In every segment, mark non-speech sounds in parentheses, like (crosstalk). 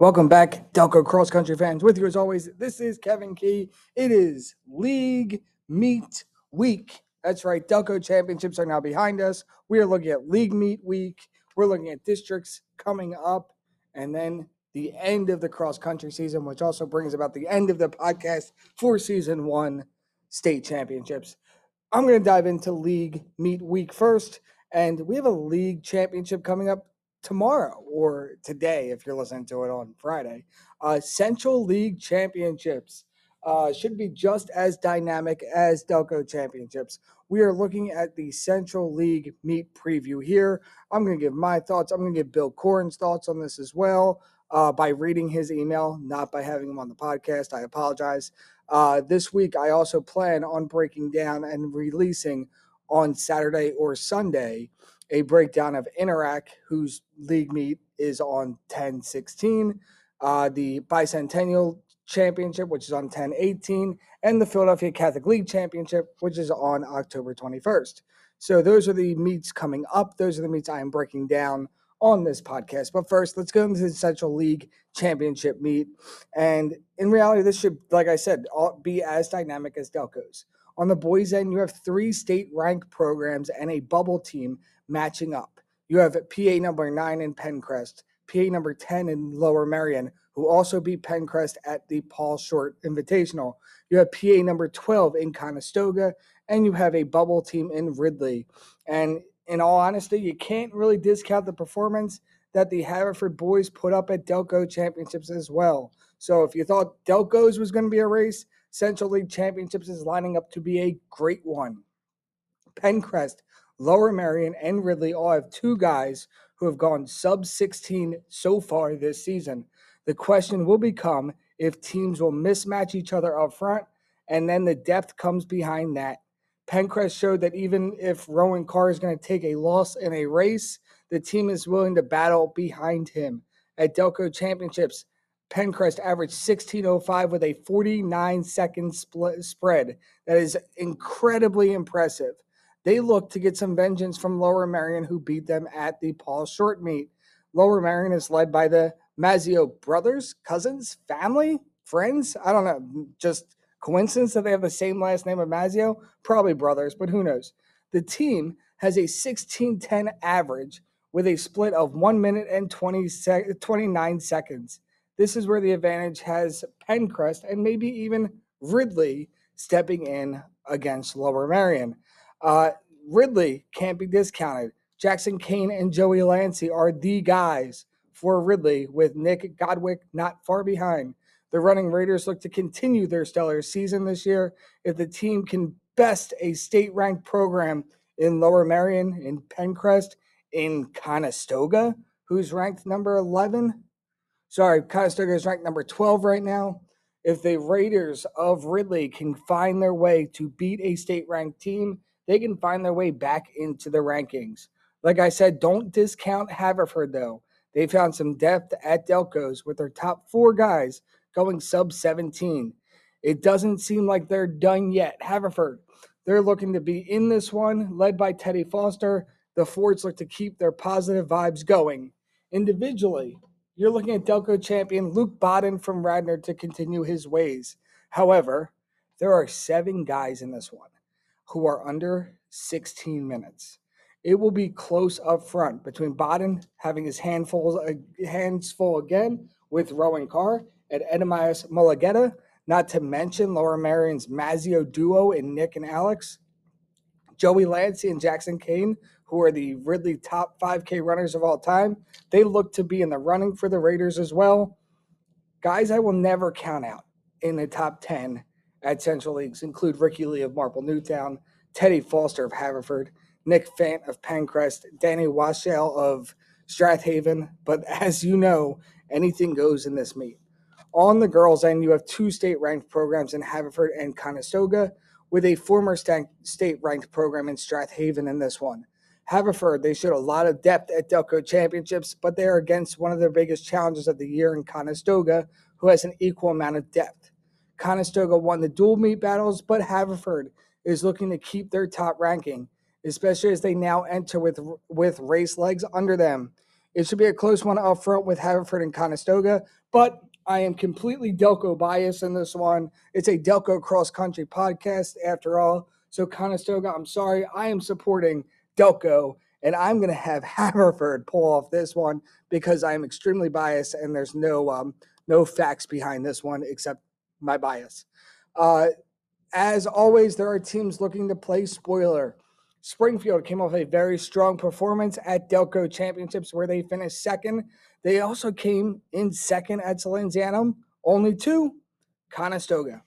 Welcome back, Delco Cross Country fans. With you as always, this is Kevin Key. It is League Meet Week. That's right, Delco Championships are now behind us. We are looking at League Meet Week. We're looking at districts coming up, and then the end of the cross country season, which also brings about the end of the podcast for season one state championships. I'm going to dive into League Meet Week first, and we have a league championship coming up tomorrow or today if you're listening to it on Friday. Uh, Central League Championships uh, should be just as dynamic as Delco Championships. We are looking at the Central League meet preview here. I'm going to give my thoughts. I'm going to give Bill Coren's thoughts on this as well uh, by reading his email, not by having him on the podcast. I apologize. Uh, this week, I also plan on breaking down and releasing on Saturday or Sunday a breakdown of Inter-Ac, whose league meet is on 10 16, uh, the Bicentennial Championship, which is on 10 18, and the Philadelphia Catholic League Championship, which is on October 21st. So those are the meets coming up. Those are the meets I am breaking down on this podcast. But first, let's go into the Central League Championship meet. And in reality, this should, like I said, be as dynamic as Delco's. On the boys' end, you have three state ranked programs and a bubble team matching up. You have PA number nine in Penncrest, PA number 10 in Lower Merion, who also beat Penncrest at the Paul Short Invitational. You have PA number 12 in Conestoga, and you have a bubble team in Ridley. And in all honesty, you can't really discount the performance that the Haverford boys put up at Delco Championships as well. So if you thought Delco's was going to be a race, Central League Championships is lining up to be a great one. Penncrest, Lower Merion, and Ridley all have two guys who have gone sub 16 so far this season. The question will become if teams will mismatch each other up front, and then the depth comes behind that. Penncrest showed that even if Rowan Carr is going to take a loss in a race, the team is willing to battle behind him. At Delco Championships, Penncrest averaged 1605 with a 49 second split spread. That is incredibly impressive. They look to get some vengeance from Lower Merion, who beat them at the Paul Short meet. Lower Merion is led by the Mazio brothers, cousins, family, friends. I don't know. Just coincidence that they have the same last name of Mazio? Probably brothers, but who knows? The team has a 1610 average with a split of 1 minute and 20 sec- 29 seconds. This is where the advantage has Penncrest and maybe even Ridley stepping in against Lower Merion. Uh, Ridley can't be discounted. Jackson Kane and Joey Lancy are the guys for Ridley, with Nick Godwick not far behind. The running Raiders look to continue their stellar season this year. If the team can best a state ranked program in Lower Merion, in Penncrest, in Conestoga, who's ranked number 11, sorry, Conestoga is ranked number 12 right now. If the Raiders of Ridley can find their way to beat a state ranked team, they can find their way back into the rankings. Like I said, don't discount Haverford though. They found some depth at Delco's with their top four guys going sub 17. It doesn't seem like they're done yet. Haverford, they're looking to be in this one, led by Teddy Foster. The Fords look to keep their positive vibes going. Individually, you're looking at Delco champion Luke Bodden from Radnor to continue his ways. However, there are seven guys in this one who are under 16 minutes. It will be close up front between Bodden having his handfuls, uh, hands full again with Rowan Carr and Edemias Mulligeta, not to mention Lower Merion's Mazio duo in Nick and Alex. Joey Lancy and Jackson Kane, who are the Ridley top 5K runners of all time, they look to be in the running for the Raiders as well. Guys I will never count out in the top 10 at Central Leagues include Ricky Lee of Marple Newtown, Teddy Foster of Haverford, Nick Fant of Penncrest, Danny Washell of Strath Haven. But (laughs) as you know, anything goes in this meet. On the girls' end, you have two state ranked programs in Haverford and Conestoga, with a former state ranked program in Strath Haven in this one. Haverford, they showed a lot of depth at Delco Championships, but they are against one of their biggest challenges of the year in Conestoga, who has an equal amount of depth. Conestoga won the dual meet battles, but Haverford is looking to keep their top ranking, especially as they now enter with with race legs under them. It should be a close one up front with Haverford and Conestoga, but I am completely Delco biased in this one. It's a Delco cross country podcast after all. So, Conestoga, I'm sorry. I am supporting Delco, and I'm going to have (laughs) Haverford pull off this one because I am extremely biased and there's no um, no facts behind this one except my bias. Uh, as always, there are teams looking to play spoiler. Springfield came off a very strong performance at Delco Championships where they finished second. They also came in second at Salesianum, only to, Conestoga.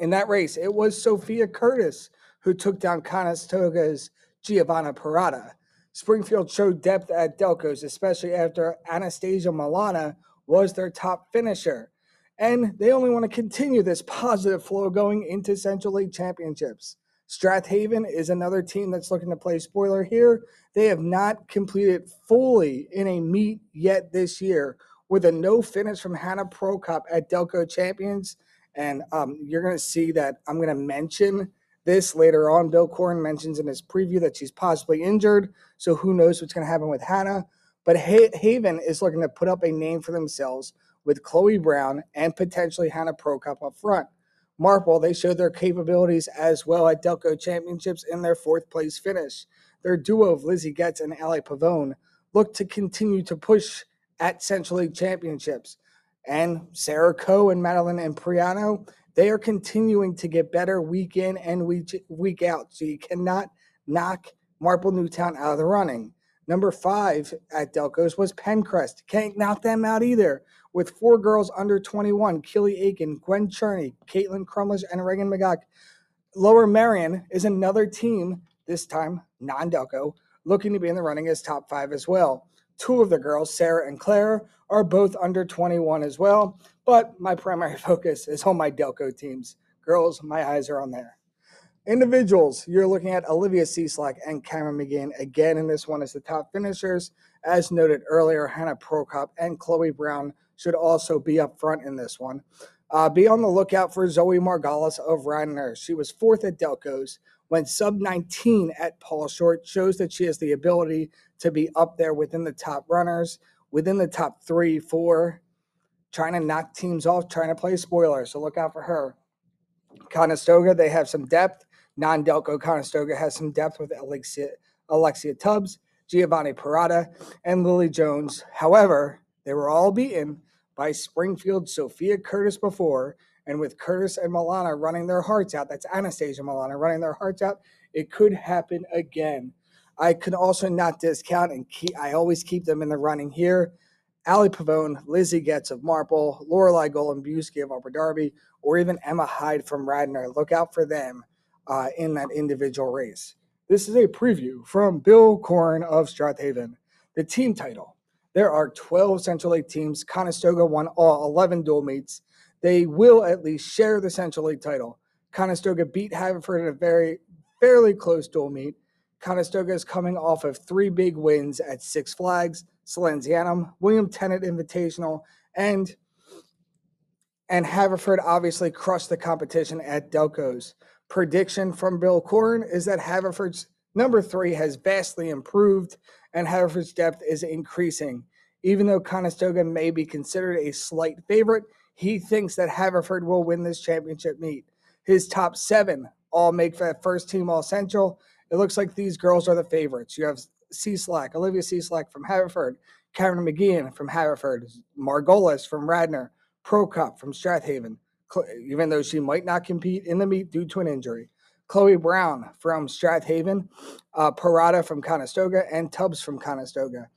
In that race, it was Sophia Curtis who took down Conestoga's Giovanna Parada. Springfield showed depth at Delco's, especially after Anastasia Milana was their top finisher. And they only want to continue this positive flow going into Central League Championships. Strath Haven is another team that's looking to play spoiler here. They have not completed fully in a meet yet this year with a no finish from Hannah Prokop at Delco Champions. And um, you're going to see that I'm going to mention this later on. Bill Coren mentions in his preview that she's possibly injured. So who knows what's going to happen with Hannah. But Haven is looking to put up a name for themselves with Chloe Brown and potentially Hannah Prokop up front. Marple, they showed their capabilities as well at Delco Championships in their fourth place finish. Their duo of Lizzie Getz and Ali Pavone look to continue to push at Central League Championships. And Sarah Coe and Madeline and Priano, they are continuing to get better week in and week, week out. So you cannot knock Marple Newtown out of the running. Number five at Delco's was Penncrest. Can't knock them out either. With four girls under 21, Keely Aiken, Gwen Cherney, Caitlin Crumlers, and Reagan McGock. Lower Merion is another team, this time non-Delco, looking to be in the running as top five as well. Two of the girls, Sarah and Claire, are both under 21 as well. But my primary (laughs) focus is on my Delco teams. Girls, my eyes are on there. Individuals, you're looking at Olivia Cieslak and Cameron McGinn again in this one as the top finishers. As noted earlier, Hannah Prokop and Chloe Brown should also be up front in this one. Uh, be on the lookout for Zoe Margalis of Radnor. She was fourth at Delco's, went sub 19 at Paul Short, shows that she has the ability to be up there within the top runners, within the top three, four, trying to knock teams off, trying to play spoiler. So look out for her. Conestoga, they have some depth. Non Delco Conestoga has some depth with Alexia, Alexia Tubbs, Giovanna Parada, and Lily Jones. However, they were all beaten by Springfield Sophia Curtis before. And with Curtis and Milana running their hearts out, that's Anastasia Milana running their hearts out, it could happen again. I can also not discount and keep, I always keep them in the running here. Ali Pavone, Lizzie Getz of Marple, Lorelei Golombuski of Upper Darby, or even Emma Hyde from Radnor. Look out for them uh, in that individual race. This is a preview from Bill Coren of Strath Haven. The team title. There are 12 Central League teams. Conestoga won all 11 dual meets. They will at least share the Central League title. Conestoga beat Haverford in a very, fairly close dual meet. Conestoga is coming off of three big wins at Six Flags, Salesianum, William Tennent Invitational, and and Haverford obviously crushed the competition at Delco's prediction from Bill Coren is that Haverford's number three has vastly improved and Haverford's depth is increasing. Even though Conestoga may be considered a slight favorite, he thinks that Haverford will win this championship meet. His top seven all make that first team all central. It looks like these girls are the favorites. You have Cieslak, Olivia Cieslak from Haverford, Karen McGeehan from Haverford, Margolis from Radnor, Pro Prokop from Strath Haven, even though she might not compete in the meet due to an injury. Chloe Brown from Strath Haven, uh, Parada from Conestoga, and Tubbs from Conestoga.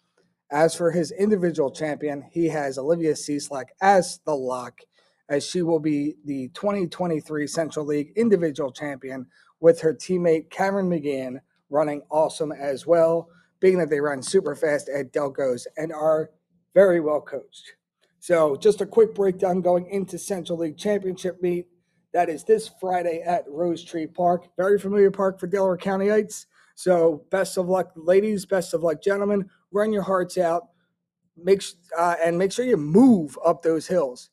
As for his individual champion, he has Olivia Cieslak as the lock, as she will be the 2023 Central League individual champion with her teammate Cameron McGann running awesome as well, being that they run super fast at Delco's and are very well coached. So, just a quick breakdown going into Central League Championship meet. That is this Friday at Rose Tree Park. Very familiar park for Delaware Countyites. So, best of luck, ladies. Best of luck, gentlemen. Run your hearts out. Make uh, and make sure you move up those hills.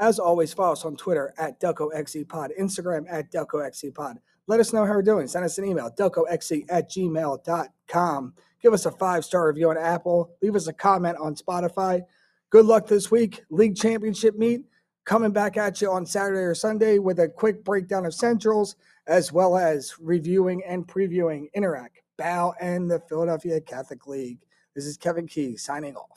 As always, follow us on Twitter at DelcoXCPod, Instagram at DelcoXCPod. let us know how we're doing. Send us an email, delcoxc at gmail.com. Give us a five star review on Apple. Leave us a comment on Spotify. Good luck this week. League championship meet coming back at you on Saturday or Sunday with a quick breakdown of Centrals, as well as reviewing and previewing Inter-Ac, Bow, and the Philadelphia Catholic League. This is Kevin Key signing off.